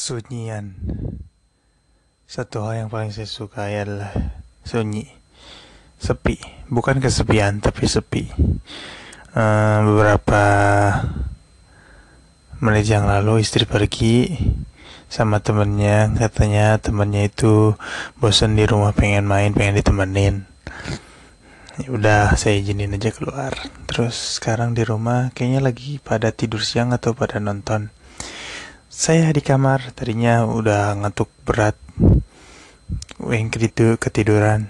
kesunyian. Satu hal yang paling saya suka adalah sunyi, sepi. Bukan kesepian, tapi sepi. Uh, beberapa menit yang lalu istri pergi sama temennya. Katanya temennya itu bosan di rumah, pengen main, pengen ditemenin. Ya udah, saya izinin aja keluar. Terus sekarang di rumah kayaknya lagi pada tidur siang atau pada nonton saya di kamar tadinya udah ngantuk berat. Ketidu ketiduran.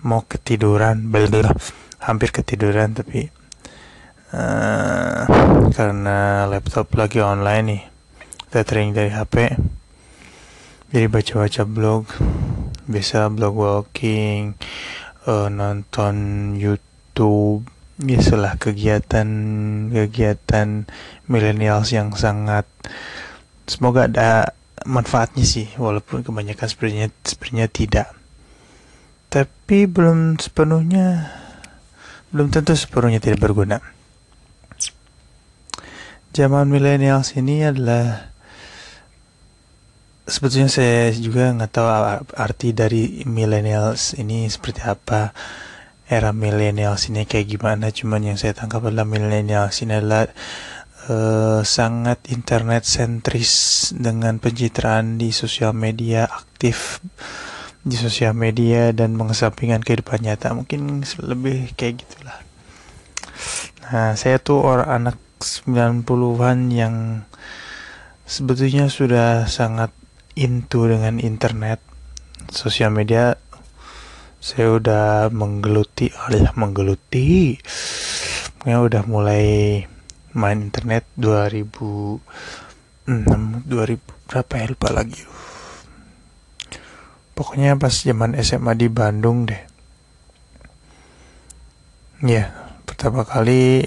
Mau ketiduran belum hampir ketiduran tapi uh, karena laptop lagi online nih. Tethering dari HP jadi baca-baca blog. Bisa blog walking uh, nonton YouTube. Biasalah kegiatan kegiatan millennials yang sangat semoga ada manfaatnya sih walaupun kebanyakan sebenarnya sebenarnya tidak. Tapi belum sepenuhnya belum tentu sepenuhnya tidak berguna. Zaman milenial ini adalah sebetulnya saya juga nggak tahu arti dari millennials ini seperti apa. Era millennials ini kayak gimana cuman yang saya tangkap adalah millennials ini adalah uh, sangat internet sentris dengan pencitraan di sosial media aktif di sosial media dan mengesampingkan kehidupan nyata. Mungkin lebih kayak gitulah. Nah saya tuh orang anak 90-an yang sebetulnya sudah sangat into dengan internet sosial media. Saya udah menggeluti oleh menggeluti. Ya udah mulai main internet 2006 2000 berapa ya? Lupa lagi. Pokoknya pas zaman SMA di Bandung deh. Ya pertama kali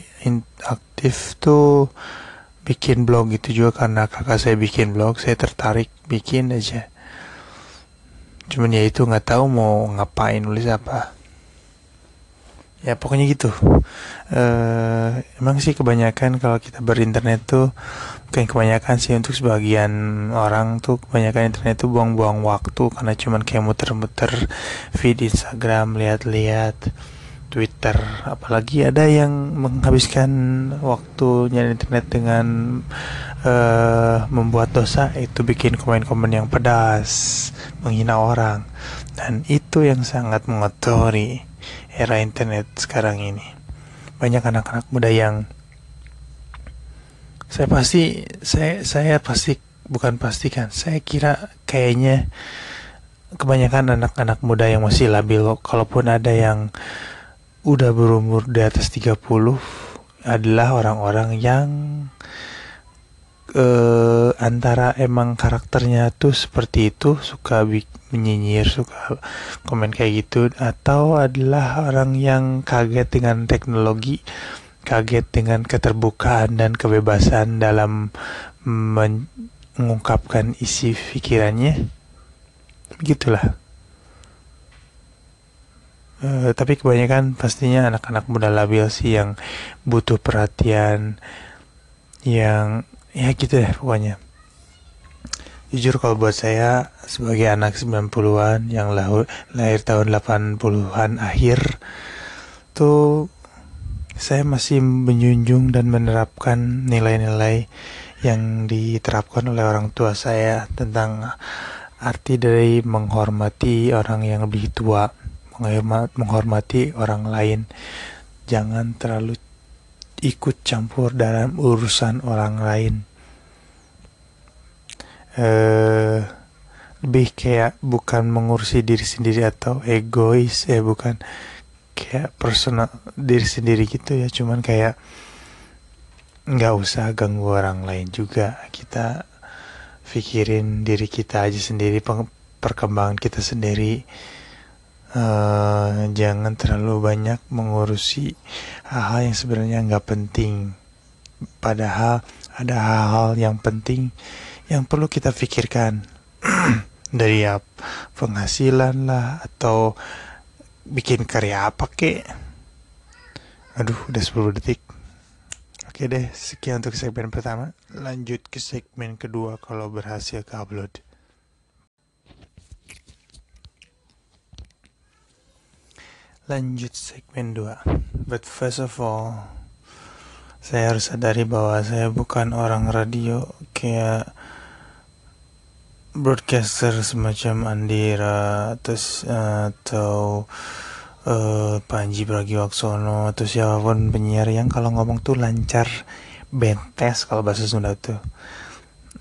aktif tuh bikin blog gitu juga karena kakak saya bikin blog saya tertarik bikin aja. Cuman ya itu nggak tahu mau ngapain nulis apa ya pokoknya gitu. Uh, emang sih kebanyakan kalau kita berinternet tuh bukan kebanyakan sih untuk sebagian orang tuh kebanyakan internet tuh buang-buang waktu karena cuman kayak muter-muter feed Instagram lihat-lihat Twitter. Apalagi ada yang menghabiskan waktunya internet dengan uh, membuat dosa itu bikin komen-komen yang pedas menghina orang. Dan itu yang sangat mengotori era internet sekarang ini. Banyak anak-anak muda yang saya pasti saya saya pasti bukan pastikan. Saya kira kayaknya kebanyakan anak-anak muda yang masih labil kalaupun ada yang udah berumur di atas 30 adalah orang-orang yang uh, antara emang karakternya tuh seperti itu suka menyinyir suka komen kayak gitu atau adalah orang yang kaget dengan teknologi kaget dengan keterbukaan dan kebebasan dalam mengungkapkan isi pikirannya? Begitulah. Uh, tapi kebanyakan pastinya anak-anak muda labil sih yang butuh perhatian yang ya gitu deh pokoknya jujur kalau buat saya sebagai anak 90-an yang lahir, lahir tahun 80-an akhir tuh saya masih menjunjung dan menerapkan nilai-nilai yang diterapkan oleh orang tua saya tentang arti dari menghormati orang yang lebih tua, menghormati orang lain. Jangan terlalu ikut campur dalam urusan orang lain. Eh, lebih kayak bukan mengurusi diri sendiri atau egois ya bukan kayak personal diri sendiri gitu ya. Cuman kayak nggak usah ganggu orang lain juga. Kita pikirin diri kita aja sendiri perkembangan kita sendiri. Uh, jangan terlalu banyak mengurusi hal-hal yang sebenarnya nggak penting. Padahal ada hal-hal yang penting yang perlu kita pikirkan dari ya penghasilan lah atau bikin karya apa kek. Aduh, udah 10 detik. Oke deh, sekian untuk segmen pertama. Lanjut ke segmen kedua kalau berhasil ke upload. Lanjut segmen 2. But first of all, saya harus sadari bahwa saya bukan orang radio kayak broadcaster semacam Andira terus uh, atau uh, Panji Pragiwaksono atau siapa pun penyiar yang kalau ngomong tuh lancar bentes kalau bahasa Sunda tuh.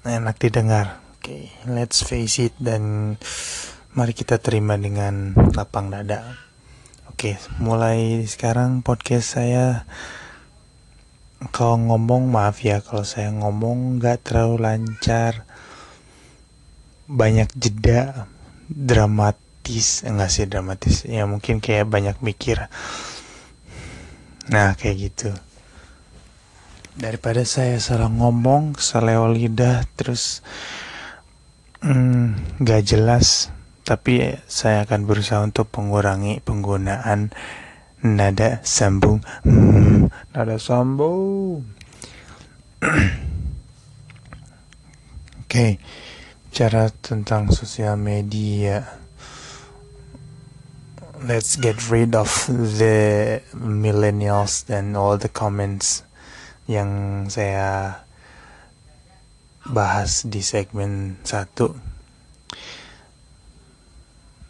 Enak didengar. Oke okay, let's face it dan mari kita terima dengan lapang dada. Oke okay, mulai sekarang podcast saya. Kalau ngomong maaf ya kalau saya ngomong nggak terlalu lancar banyak jeda dramat dramatis enggak sih dramatis ya mungkin kayak banyak mikir. Nah kayak gitu. Daripada saya salah ngomong salah lidah terus hmm, gak jelas tapi saya akan berusaha untuk mengurangi penggunaan nada sambung. Hmm, nada sambung. Oke. okay. Cara tentang sosial media. Let's get rid of the millennials dan all the comments yang saya bahas di segmen satu.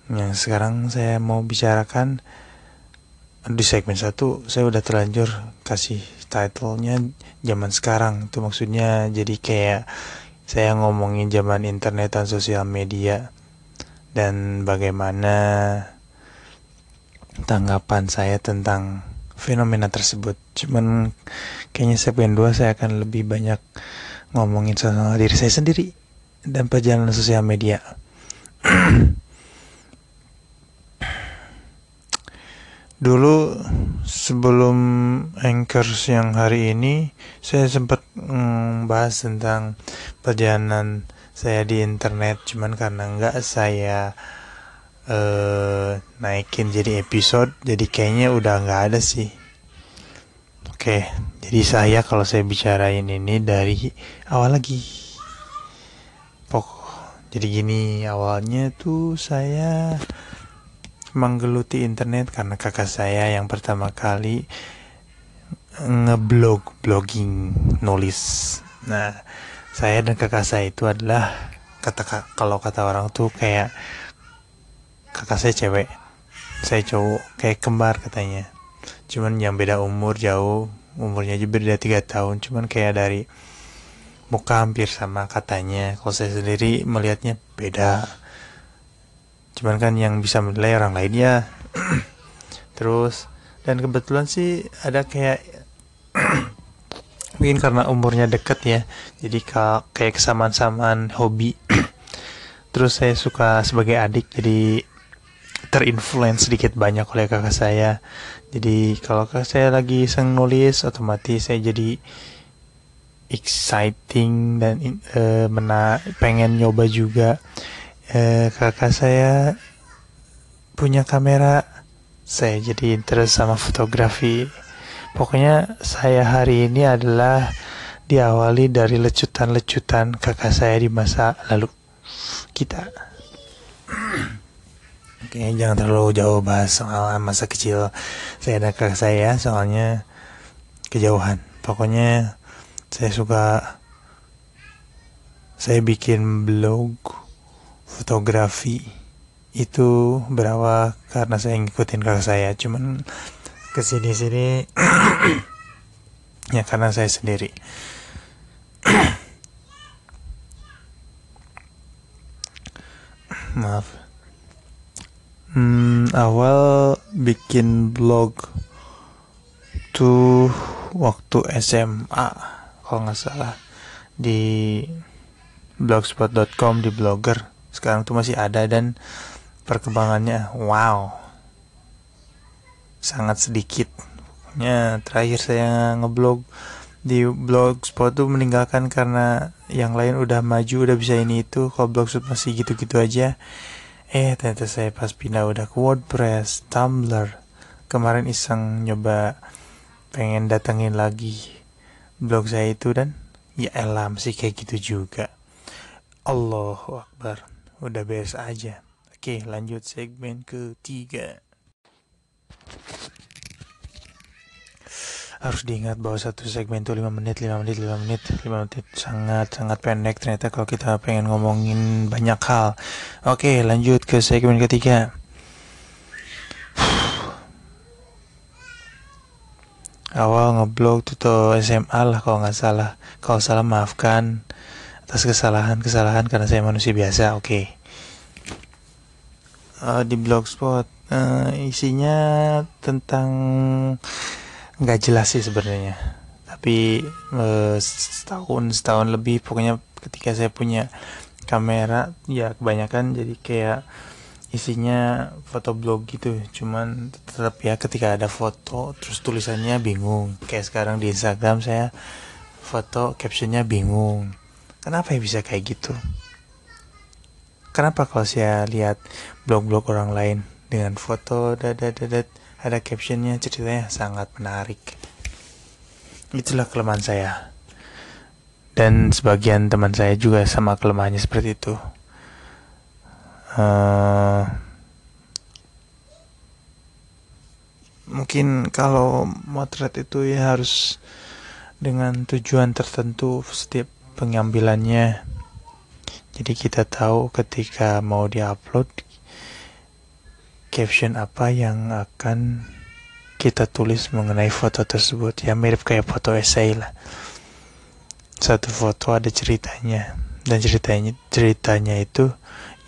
Yang sekarang saya mau bicarakan di segmen satu saya udah terlanjur kasih titlenya zaman sekarang. Itu maksudnya jadi kayak saya ngomongin zaman internet dan sosial media dan bagaimana tanggapan saya tentang fenomena tersebut. Cuman kayaknya segmen 2 saya akan lebih banyak ngomongin soal diri saya sendiri dan perjalanan sosial media. Dulu sebelum Anchors yang hari ini saya sempat membahas tentang perjalanan saya di internet. Cuman karena nggak saya uh, naikin jadi episode jadi kayaknya udah nggak ada sih. Oke okay, jadi saya kalau saya bicarain ini dari awal lagi. Pok jadi gini awalnya tuh saya menggeluti internet karena kakak saya yang pertama kali ngeblog blogging nulis. Nah saya dan kakak saya itu adalah kata kalau kata orang tuh kayak kakak saya cewek saya cowok kayak kembar katanya. Cuman yang beda umur jauh umurnya aja beda tiga tahun. Cuman kayak dari muka hampir sama katanya. Kalau saya sendiri melihatnya beda cuman kan yang bisa menilai orang lain ya terus dan kebetulan sih ada kayak mungkin karena umurnya deket ya jadi kayak kesamaan-samaan hobi. Terus saya suka sebagai adik jadi terinfluence sedikit banyak oleh kakak saya. Jadi kalau kakak saya lagi iseng nulis otomatis saya jadi exciting dan uh, mena pengen nyoba juga uh, kakak saya punya kamera. Saya jadi interest sama fotografi. Pokoknya saya hari ini adalah diawali dari lecutan-lecutan kakak saya di masa lalu kita. Oke, jangan terlalu jauh bahas soal masa kecil saya dan kakak saya, soalnya kejauhan. Pokoknya saya suka saya bikin blog fotografi itu berawal karena saya ngikutin kakak saya. Cuman ke sini sini ya karena saya sendiri. Maaf Hmm, awal bikin blog tuh waktu SMA kalau nggak salah di blogspot.com di blogger sekarang tuh masih ada dan perkembangannya wow. Sangat sedikit. Pokoknya terakhir saya ngeblog di blogspot tuh meninggalkan karena yang lain udah maju udah bisa ini itu. Kalau blogspot masih gitu-gitu aja Eh ternyata saya pas pindah udah ke WordPress, Tumblr. Kemarin iseng nyoba pengen datengin lagi blog saya itu dan ya elam sih kayak gitu juga. Allahu Akbar udah beres aja. Oke lanjut segmen ketiga. Harus diingat bahwa satu segmen itu 5 menit 5 menit 5 menit. 5 menit sangat sangat pendek ternyata kalau kita pengen ngomongin banyak hal. Oke lanjut ke segmen ketiga. Awal ngeblog tuh SMA lah kalau nggak salah. Kalau salah maafkan atas kesalahan-kesalahan karena saya manusia biasa oke. Okay. uh, di blogspot uh, isinya tentang nggak jelas sih sebenarnya. Tapi uh, setahun setahun lebih pokoknya ketika saya punya kamera ya kebanyakan jadi kayak isinya foto blog gitu. Cuman tetap ya ketika ada foto terus tulisannya bingung. Kayak sekarang di Instagram saya foto captionnya bingung kenapa ya bisa kayak gitu? Kenapa kalau saya lihat blog-blog orang lain dengan foto dadat ada captionnya ceritanya sangat menarik. Itulah kelemahan saya. Dan sebagian teman saya juga sama kelemahannya seperti itu. Uh, mungkin kalau motret itu ya harus dengan tujuan tertentu setiap pengambilannya. Jadi kita tahu ketika mau diupload caption apa yang akan kita tulis mengenai foto tersebut. Ya mirip kayak foto essay lah. Satu foto ada ceritanya. Dan ceritanya ceritanya itu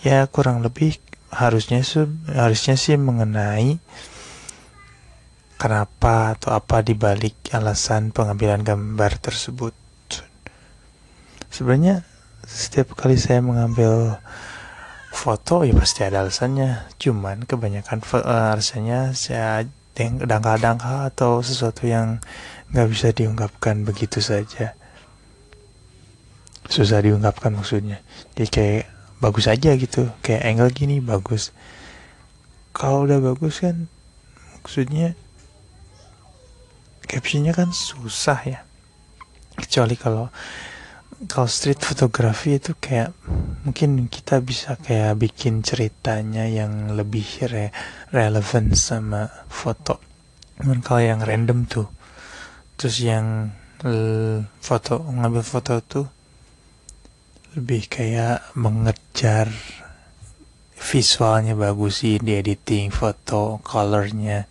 ya kurang lebih harusnya harusnya sih mengenai kenapa atau apa dibalik alasan pengambilan gambar tersebut. Sebenarnya setiap kali saya mengambil foto ya pasti ada alasannya. Cuman kebanyakan uh, alasannya saya dangka-dangka atau sesuatu yang nggak bisa diungkapkan begitu saja. Susah diungkapkan maksudnya. Jadi kayak bagus aja gitu kayak angle gini bagus kalau udah bagus kan maksudnya captionnya kan susah ya kecuali kalau kalau street photography itu kayak mungkin kita bisa kayak bikin ceritanya yang lebih re relevan sama foto. Cuman kalau yang random tuh, terus yang foto ngambil foto tuh lebih kayak mengejar visualnya bagus sih di editing foto colornya.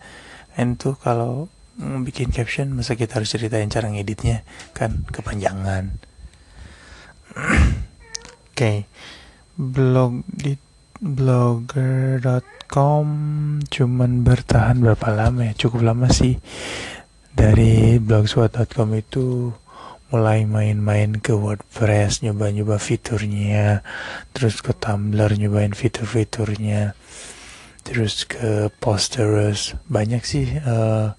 And tuh kalau bikin caption masa kita harus ceritain cara ngeditnya? Kan kepanjangan okay. blog di blogger.com cuman bertahan berapa lama ya? Cukup lama sih. Dari blogspot.com itu mulai main-main ke WordPress nyoba-nyoba fiturnya terus ke Tumblr nyobain fitur-fiturnya terus ke Posterous banyak sih uh,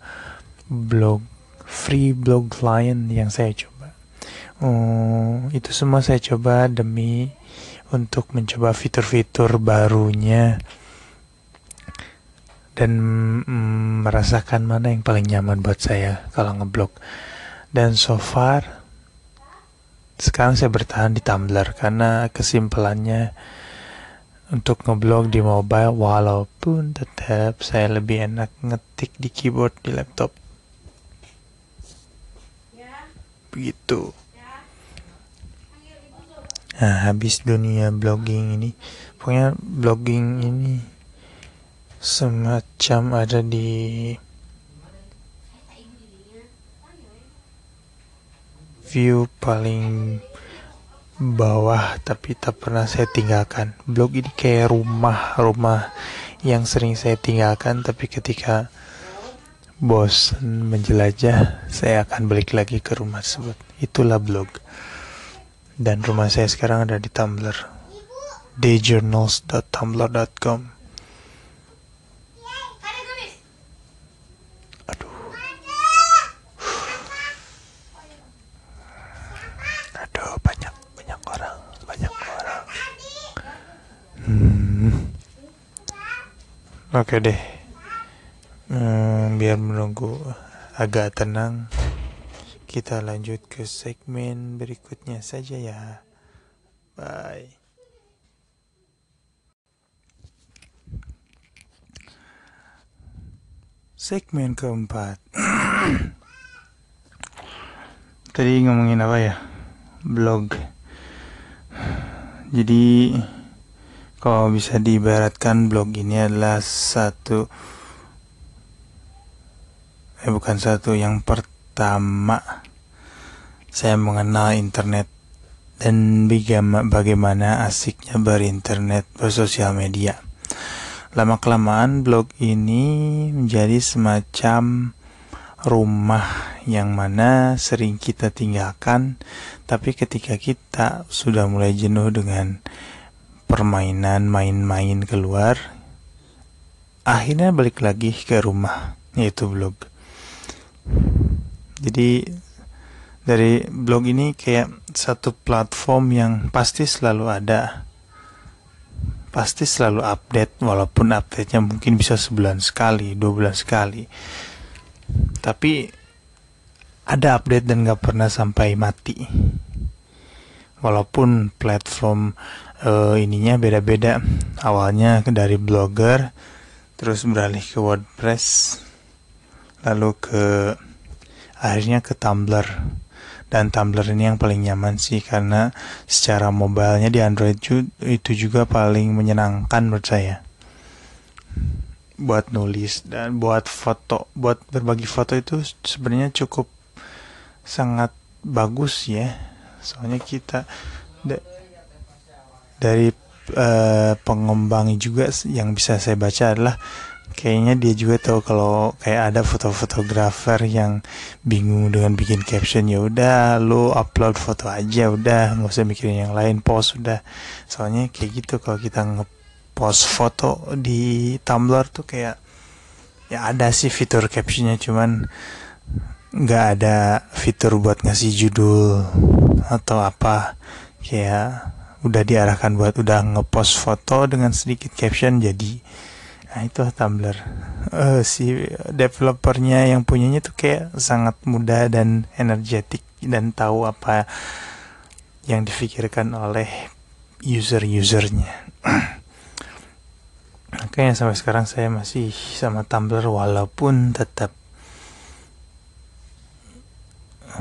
blog free blog client yang saya coba uh, itu semua saya coba demi untuk mencoba fitur-fitur barunya dan mm, merasakan mana yang paling nyaman buat saya kalau ngeblog dan so far sekarang saya bertahan di Tumblr karena kesimpulannya untuk ngeblog di mobile walaupun tetap saya lebih enak ngetik di keyboard di laptop. Begitu. Nah, habis dunia blogging ini, pokoknya blogging ini semacam ada di view paling bawah tapi tak pernah saya tinggalkan. Blog ini kayak rumah-rumah yang sering saya tinggalkan tapi ketika bosan menjelajah saya akan balik lagi ke rumah tersebut. Itulah blog. Dan rumah saya sekarang ada di Tumblr. dayjournals.tumblr.com Oke deh. Hmm, biar menunggu agak tenang, kita lanjut ke segmen berikutnya saja ya. Bye. Segmen keempat. Tadi ngomongin apa ya? Blog. Jadi kalau bisa diibaratkan blog ini adalah satu eh bukan satu yang pertama saya mengenal internet dan bagaimana asiknya berinternet bersosial media. Lama kelamaan blog ini menjadi semacam rumah yang mana sering kita tinggalkan, tapi ketika kita sudah mulai jenuh dengan permainan main-main keluar, akhirnya balik lagi ke rumah, yaitu blog. Jadi dari blog ini kayak satu platform yang pasti selalu ada. Pasti selalu update walaupun update-nya mungkin bisa sebulan sekali dua bulan sekali. Tapi ada update dan gak pernah sampai mati. Walaupun platform uh, ininya beda-beda. Awalnya dari blogger terus beralih ke WordPress lalu ke akhirnya ke Tumblr. Dan Tumblr ini yang paling nyaman sih karena secara mobilenya di Android itu juga paling menyenangkan menurut saya. Buat nulis dan buat foto buat berbagi foto itu sebenarnya cukup sangat bagus ya. Soalnya kita da dari uh, pengembang juga yang bisa saya baca adalah kayaknya dia juga tahu kalau kayak ada foto-fotografer yang bingung dengan bikin caption ya udah lo upload foto aja udah nggak usah mikirin yang lain post udah. Soalnya kayak gitu kalau kita ngepost foto di Tumblr tuh kayak ya ada sih fitur captionnya cuman nggak ada fitur buat ngasih judul atau apa. Kayak udah diarahkan buat udah ngepost foto dengan sedikit caption jadi Nah itu Tumblr. Uh, si developernya yang punyanya tuh kayak sangat muda dan energetik dan tahu apa yang difikirkan oleh user-usernya. Makanya sampai sekarang saya masih sama Tumblr walaupun tetap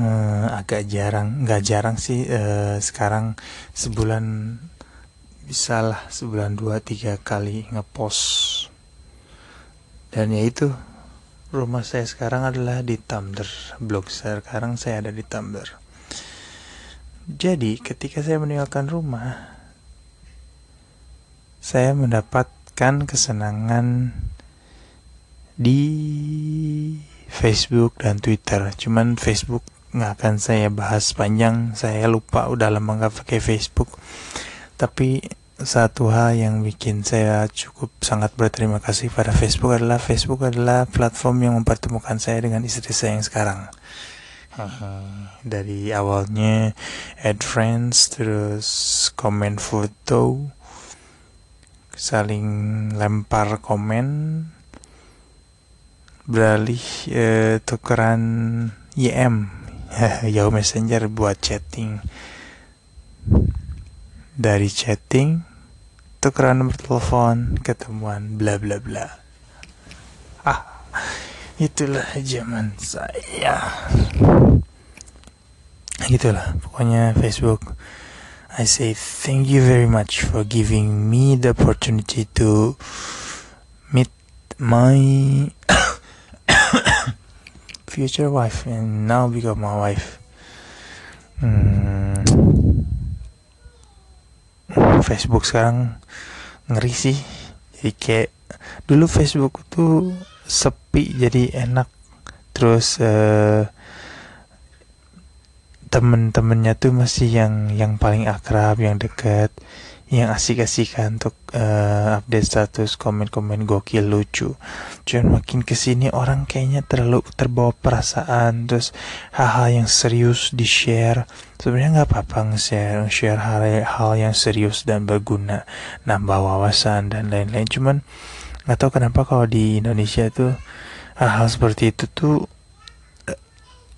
uh, agak jarang, nggak jarang sih uh, sekarang sebulan bisalah sebulan dua tiga kali ngepost dan ya itu rumah saya sekarang adalah di Tumblr blog saya sekarang saya ada di Tumblr jadi ketika saya meninggalkan rumah saya mendapatkan kesenangan di Facebook dan Twitter. Cuman Facebook nggak akan saya bahas panjang. Saya lupa udah lama nggak pakai Facebook. Tapi satu hal yang bikin saya cukup sangat berterima kasih pada Facebook adalah Facebook adalah platform yang mempertemukan saya dengan istri saya yang sekarang. Dari awalnya add friends, terus komen foto, saling lempar komen, beralih eh, tukeran YM, Yahoo Messenger buat chatting. Dari chatting tukeran nomor telepon, ketemuan, bla bla bla. Ah, itulah zaman saya. Gitulah, pokoknya Facebook. I say thank you very much for giving me the opportunity to meet my future wife and now become my wife. Hmm, Facebook sekarang ngeri sih. Jadi kayak dulu Facebook tuh sepi jadi enak. Terus uh, temen-temennya tuh masih yang yang paling akrab yang dekat yang asik-asikan untuk uh, update status komen-komen gokil lucu. Cuman makin ke sini orang kayaknya terlalu terbawa perasaan terus hal-hal yang serius di share sebenarnya nggak apa-apa nge-share share hal, hal yang serius dan berguna nambah wawasan dan lain-lain. Cuman nggak tahu kenapa kalau di Indonesia tuh hal-hal seperti itu tuh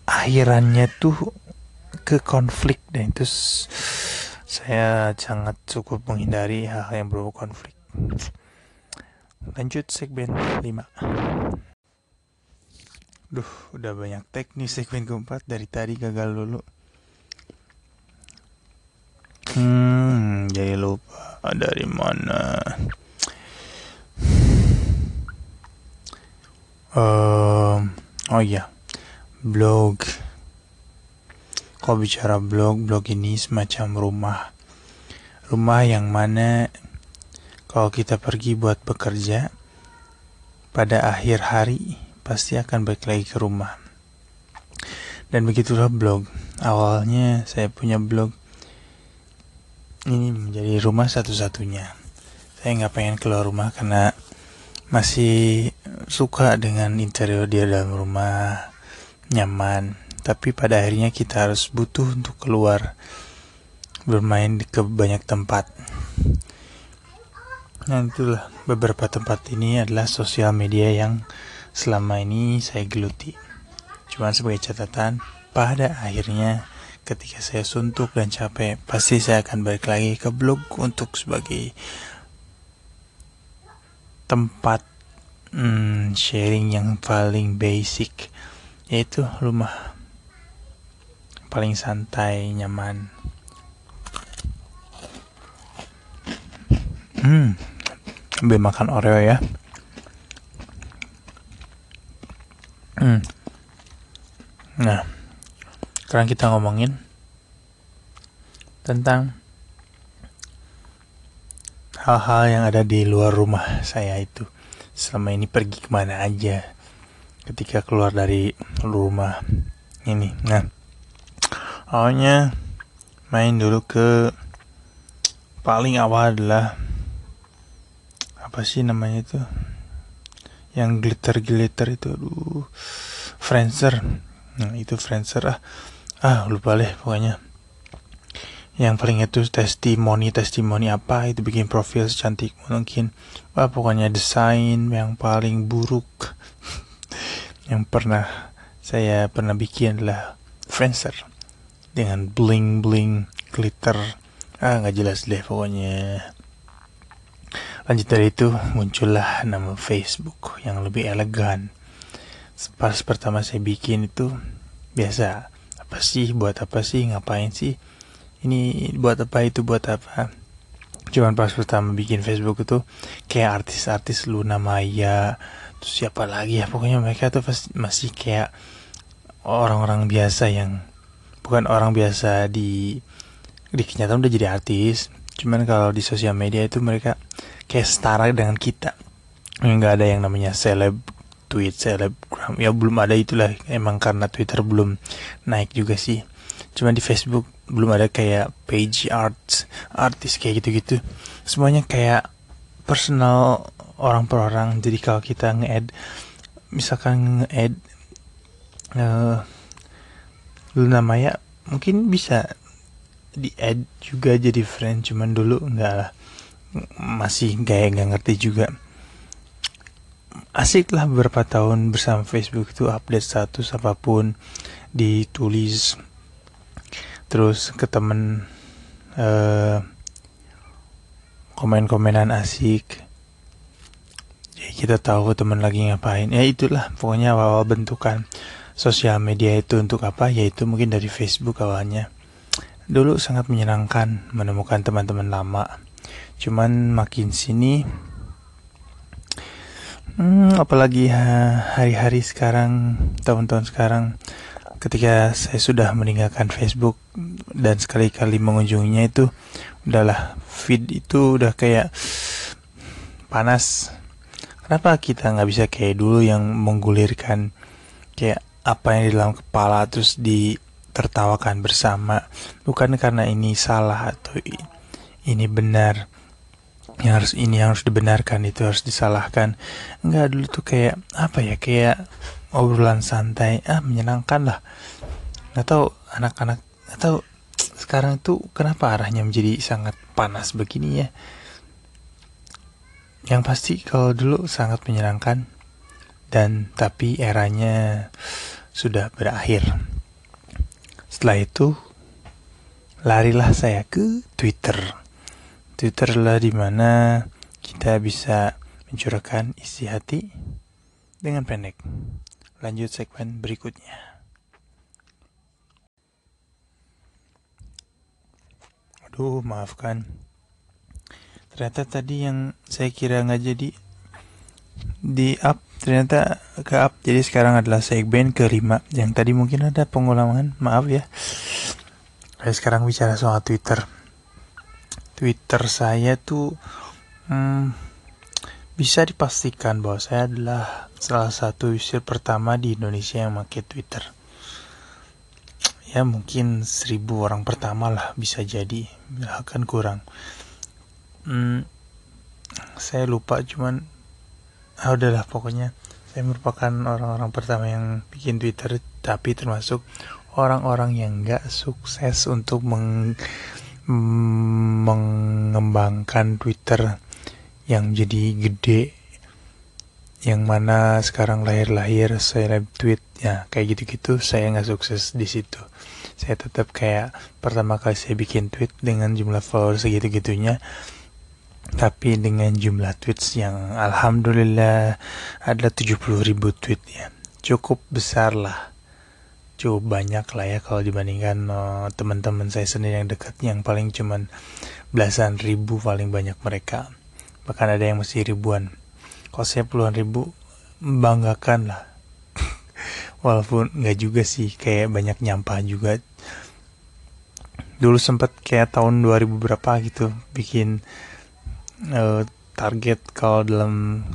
akhirannya tuh ke konflik dan itu saya sangat cukup menghindari hal yang berbau konflik. Lanjut segmen 5 Duh, udah banyak teknis segmen keempat. Dari tadi gagal dulu. Hmm, jadi lupa dari mana. Um, oh iya, blog. Kalau bicara blog, blog ini semacam rumah. Rumah yang mana kalau kita pergi buat bekerja pada akhir hari pasti akan balik lagi ke rumah. Dan begitulah blog. Awalnya saya punya blog ini menjadi rumah satu-satunya. Saya nggak pengen keluar rumah karena masih suka dengan interior dia dalam rumah nyaman. Tapi pada akhirnya kita harus butuh untuk keluar bermain ke banyak tempat. Nah itulah beberapa tempat ini adalah sosial media yang selama ini saya geluti. Cuma sebagai catatan, pada akhirnya ketika saya suntuk dan capek, pasti saya akan balik lagi ke blog untuk sebagai tempat hmm, sharing yang paling basic, yaitu rumah paling santai, nyaman. Hmm, ambil makan Oreo ya. Hmm. Nah, sekarang kita ngomongin tentang hal-hal yang ada di luar rumah saya itu. Selama ini pergi ke mana aja ketika keluar dari rumah ini. Nah, awalnya main dulu ke paling awal adalah apa sih namanya itu yang glitter glitter itu aduh Friendster nah itu Friendster ah ah lupa deh pokoknya. Yang paling itu testimoni testimoni apa itu bikin profil secantik mungkin. Ah pokoknya desain yang paling buruk yang pernah saya pernah bikin adalah Friendster dengan bling bling glitter. Ah nggak jelas deh pokoknya. Lanjut dari itu muncullah nama Facebook yang lebih elegan. Pas pertama saya bikin itu biasa apa sih buat apa sih ngapain sih? Ini buat apa itu buat apa? Cuman pas pertama bikin Facebook itu kayak artis-artis Luna Maya terus siapa lagi ya? Pokoknya mereka tuh masih kayak orang-orang biasa yang bukan orang biasa di di kenyataan udah jadi artis. Cuman kalau di sosial media itu mereka kayak setara dengan kita. Nggak ada yang namanya seleb tweet selebgram ya belum ada itulah. Emang karena Twitter belum naik juga sih. Cuma di Facebook belum ada kayak page art artis kayak gitu-gitu. Semuanya kayak personal orang per orang. Jadi kalau kita nge-add misalkan nge-add uh, Luna Maya mungkin bisa di add juga jadi friend. Cuman dulu enggak lah. Masih kayak nggak ngerti juga asik lah beberapa tahun bersama Facebook itu update status apa pun ditulis. Terus ke temen uh, komen-komenan asik. Ya kita tahu temen lagi ngapain. Ya itulah pokoknya awal-awal bentukan sosial media itu untuk apa? Yaitu mungkin dari Facebook awalnya. Dulu sangat menyenangkan menemukan teman-teman lama. Cuman makin sini hmm, apalagi hari-hari sekarang tahun-tahun sekarang ketika saya sudah meninggalkan Facebook dan sekali-kali mengunjunginya itu udahlah feed itu udah kayak panas. Kenapa kita nggak bisa kayak dulu yang menggulirkan kayak apa yang di dalam kepala terus ditertawakan bersama? Bukan karena ini salah atau ini benar yang harus ini yang harus dibenarkan itu harus disalahkan. Enggak dulu tuh kayak apa ya kayak obrolan santai ah menyenangkan lah. Nggak tahu anak-anak nggak tahu sekarang tuh kenapa arahnya menjadi sangat panas begini ya? Yang pasti kalau dulu sangat menyenangkan dan tapi eranya sudah berakhir. Setelah itu larilah saya ke Twitter Twitter lah di mana kita bisa mencurahkan isi hati dengan pendek. Lanjut segmen berikutnya. Aduh maafkan. Ternyata tadi yang saya kira nggak jadi di up ternyata ke up. Jadi sekarang adalah segmen kelima. Yang tadi mungkin ada pengulangan. Maaf ya. Saya sekarang bicara soal Twitter Twitter saya tuh hmm, bisa dipastikan bahwa saya adalah salah satu user pertama di Indonesia yang pakai Twitter. Ya mungkin seribu orang pertama lah bisa jadi akan kurang. Hmm, saya lupa cuman ah udahlah pokoknya saya merupakan orang-orang pertama yang bikin Twitter tapi termasuk orang-orang yang nggak sukses untuk meng mengembangkan Twitter yang jadi gede yang mana sekarang lahir-lahir saya tweet ya kayak gitu-gitu saya nggak sukses di situ. Saya tetap kayak pertama kali saya bikin tweet dengan jumlah follower segitu-gitunya tapi dengan jumlah tweets yang alhamdulillah ada 70 ribu tweet ya. Cukup besar lah cukup banyak lah ya kalau dibandingkan uh, teman-teman saya sendiri yang dekat yang paling cuman belasan ribu paling banyak mereka. Bahkan ada yang masih ribuan. Kalau saya puluhan ribu membanggakan lah. Walaupun nggak juga sih kayak banyak nyampah juga. Dulu sempat kayak tahun 2000 berapa gitu bikin uh, target kalau dalam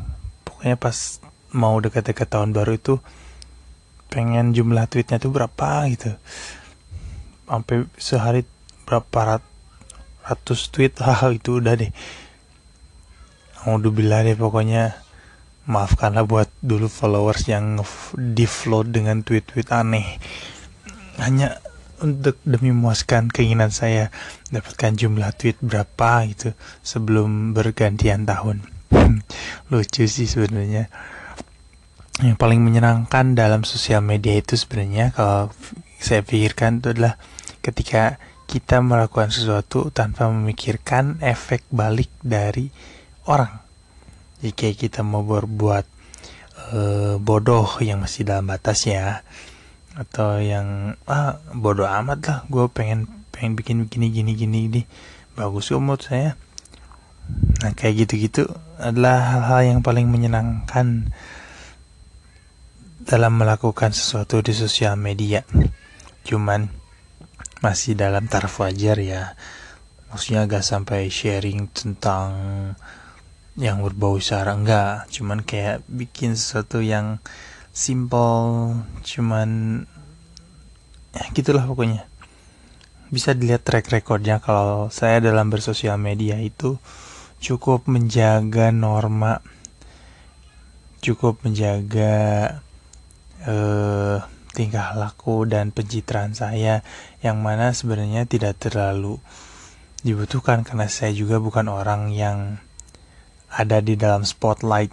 pokoknya pas mau dekat-dekat tahun baru itu pengen jumlah tweetnya tuh berapa gitu. Sampai sehari berapa rat, ratus tweet hal itu udah deh. Alhamdulillah deh pokoknya. Maafkanlah buat dulu followers yang di float dengan tweet-tweet aneh. Hanya untuk demi memuaskan keinginan saya dapatkan jumlah tweet berapa gitu sebelum bergantian tahun. Lucu sih sebenarnya yang paling menyenangkan dalam sosial media itu sebenarnya kalau saya pikirkan itu adalah ketika kita melakukan sesuatu tanpa memikirkan efek balik dari orang. Jika kita mau berbuat uh, bodoh yang masih dalam batasnya atau yang ah bodoh amat lah gue pengen pengen bikin begini gini gini ini bagus menurut saya. Nah kayak gitu-gitu adalah hal-hal yang paling menyenangkan dalam melakukan sesuatu di sosial media. Cuman masih dalam taraf wajar ya. Maksudnya gak sampai sharing tentang yang berbau sara enggak. Cuman kayak bikin sesuatu yang simple cuman ya gitulah pokoknya. Bisa dilihat track recordnya kalau saya dalam bersosial media itu cukup menjaga norma cukup menjaga uh, tingkah laku dan pencitraan saya yang mana sebenarnya tidak terlalu dibutuhkan karena saya juga bukan orang yang ada di dalam spotlight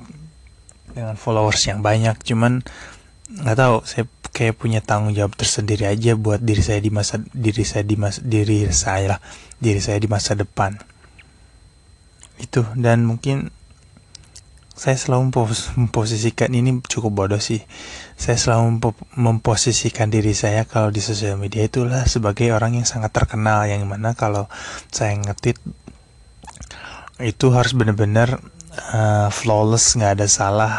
dengan followers yang banyak. Cuman nggak tahu saya kayak punya tanggung jawab tersendiri aja buat diri saya di masa diri saya di masa diri saya lah diri saya di masa depan. Itu dan mungkin saya selalu memposisikan ini cukup bodoh sih. Saya selalu memposisikan diri saya kalau di sosial media itulah sebagai orang yang sangat terkenal yang mana kalau saya ngetit itu harus benar-benar uh, flawless nggak ada salah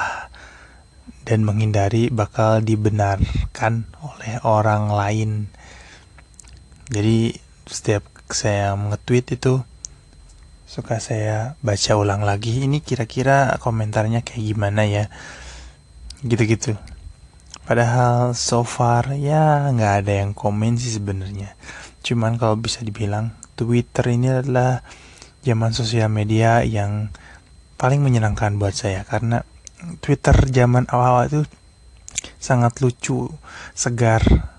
dan menghindari bakal dibenarkan oleh orang lain. Jadi setiap saya nge-tweet itu suka saya baca ulang lagi. Ini kira-kira komentarnya kayak gimana ya? Gitu-gitu. Padahal so far ya nggak ada yang komen sih sebenarnya. Cuman kalau bisa dibilang Twitter ini adalah zaman sosial media yang paling menyenangkan buat saya. Karena Twitter zaman awal-awal itu sangat lucu, segar.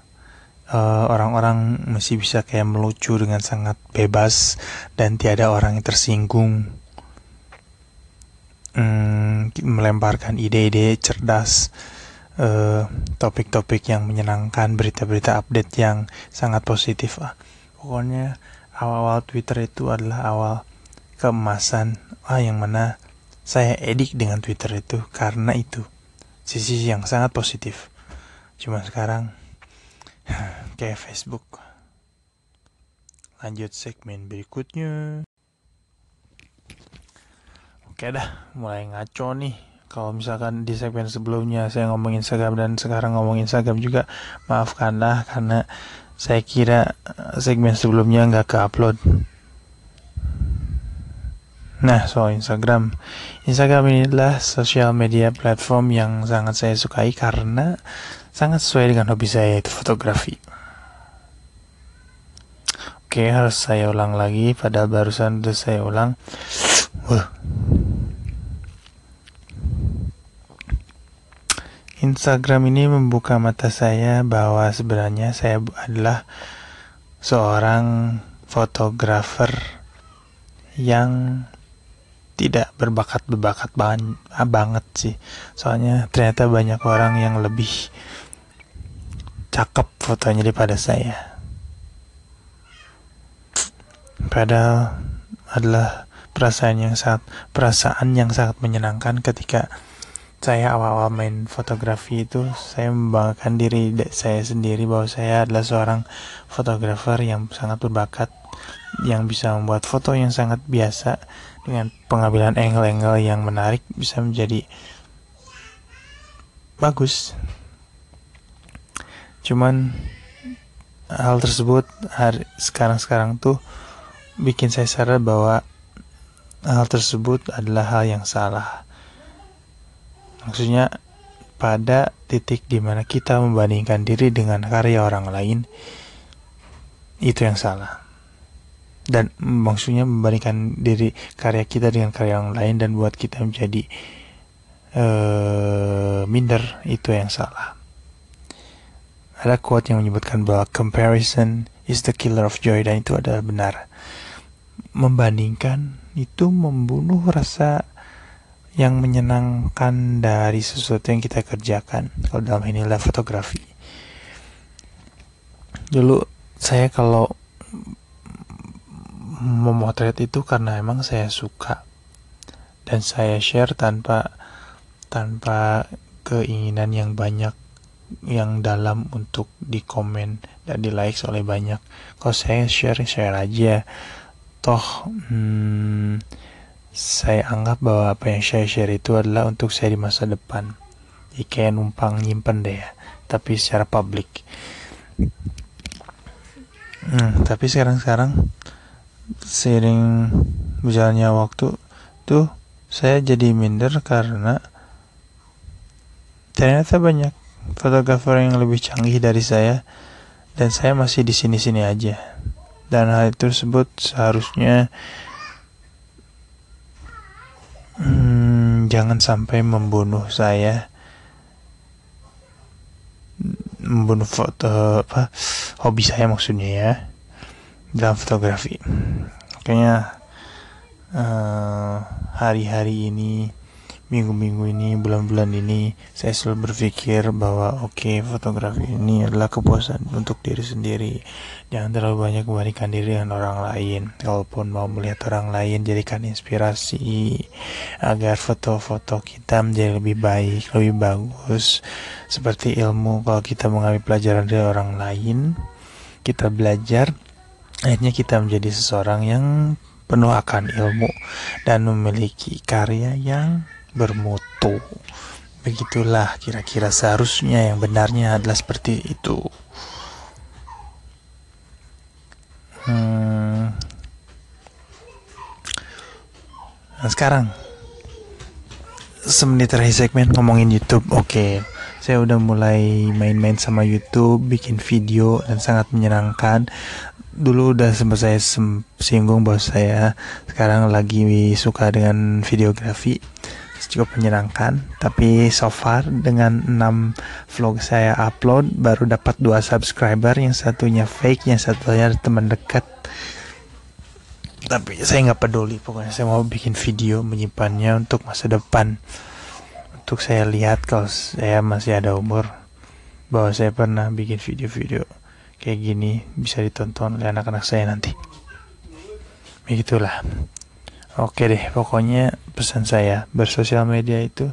Uh, orang-orang masih bisa kayak melucu dengan sangat bebas dan tiada orang yang tersinggung. Hmm, melemparkan ide-ide cerdas eh, topik-topik uh, yang menyenangkan, berita-berita update yang sangat positif. Ah, pokoknya awal-awal Twitter itu adalah awal keemasan. Ah, yang mana saya edik dengan Twitter itu karena itu sisi yang sangat positif. Cuma sekarang kayak Facebook. Lanjut segmen berikutnya. Oke dah, mulai ngaco nih. Kalau misalkan di segmen sebelumnya saya ngomongin Instagram dan sekarang ngomongin Instagram juga, maafkanlah karena saya kira eh, segmen sebelumnya nggak ke upload. Nah, soal Instagram. Instagram ini adalah sosial media platform yang sangat saya sukai karena sangat sesuai dengan hobi saya yaitu fotografi. Oke, harus saya ulang lagi, padahal barusan udah saya ulang. Uh. Instagram ini membuka mata saya bahwa sebenarnya saya adalah seorang fotografer yang tidak berbakat-berbakat banget, banget sih. Soalnya ternyata banyak orang yang lebih cakep fotonya daripada saya. Padahal adalah perasaan yang sangat perasaan yang sangat menyenangkan ketika saya awal-awal main fotografi itu saya membanggakan diri saya sendiri bahwa saya adalah seorang fotografer yang sangat berbakat yang bisa membuat foto yang sangat biasa dengan pengambilan angle-angle yang menarik bisa menjadi bagus cuman hal tersebut hari sekarang-sekarang tuh bikin saya sadar bahwa hal tersebut adalah hal yang salah. Maksudnya pada titik di mana kita membandingkan diri dengan karya orang lain itu yang salah. Dan maksudnya membandingkan diri karya kita dengan karya orang lain dan buat kita menjadi uh, minder itu yang salah ada quote yang menyebutkan bahwa comparison is the killer of joy dan itu adalah benar. Membandingkan itu membunuh rasa yang menyenangkan dari sesuatu yang kita kerjakan. Kalau dalam ini adalah fotografi. Dulu saya kalau memotret itu karena emang saya suka. Dan saya share tanpa tanpa keinginan yang banyak yang dalam untuk di komen dan di likes oleh banyak kalau saya share share aja toh hmm, saya anggap bahwa apa yang saya share itu adalah untuk saya di masa depan. Jadi kayak numpang nyimpen deh ya, tapi secara publik. Hmm, tapi sekarang-sekarang sering berjalannya waktu tuh saya jadi minder karena ternyata banyak fotografer yang lebih canggih dari saya dan saya masih di sini-sini aja. Dan hal tersebut seharusnya hmm, jangan sampai membunuh saya membunuh foto apa hobi saya maksudnya ya dalam fotografi kayaknya uh, hari-hari ini minggu-minggu ini, bulan-bulan ini, saya selalu berpikir bahwa oke, okay, fotografi ini adalah kepuasan untuk diri sendiri. Jangan terlalu banyak membandingkan diri dengan orang lain. Kalaupun mau melihat orang lain, jadikan inspirasi agar foto-foto kita menjadi lebih baik, lebih bagus. Seperti ilmu, kalau kita mengambil pelajaran dari orang lain, kita belajar, akhirnya kita menjadi seseorang yang penuh akan ilmu dan memiliki karya yang bermutu. Begitulah kira-kira seharusnya yang benarnya adalah seperti itu. Hmm. Nah, sekarang semenit terakhir segmen ngomongin YouTube. Oke, okay. saya udah mulai main-main sama YouTube, bikin video dan sangat menyenangkan. Dulu udah sempat saya singgung bahwa saya sekarang lagi suka dengan videografi cukup menyenangkan. Tapi so far dengan 6 vlog saya upload baru dapat dua subscriber. Yang satunya fake yang satunya teman dekat. Tapi saya nggak peduli. Pokoknya saya mau bikin video menyimpannya untuk masa depan. Untuk saya lihat kalau saya masih ada umur. Bahwa saya pernah bikin video-video kayak gini bisa ditonton oleh anak-anak saya nanti. Begitulah oke deh pokoknya pesan saya bersosial media itu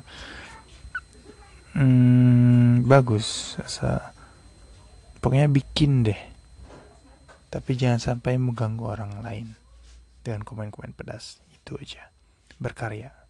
hmm, bagus. Asa pokoknya bikin deh. Tapi jangan sampai mengganggu orang lain dengan komen-komen pedas. Itu aja. Berkarya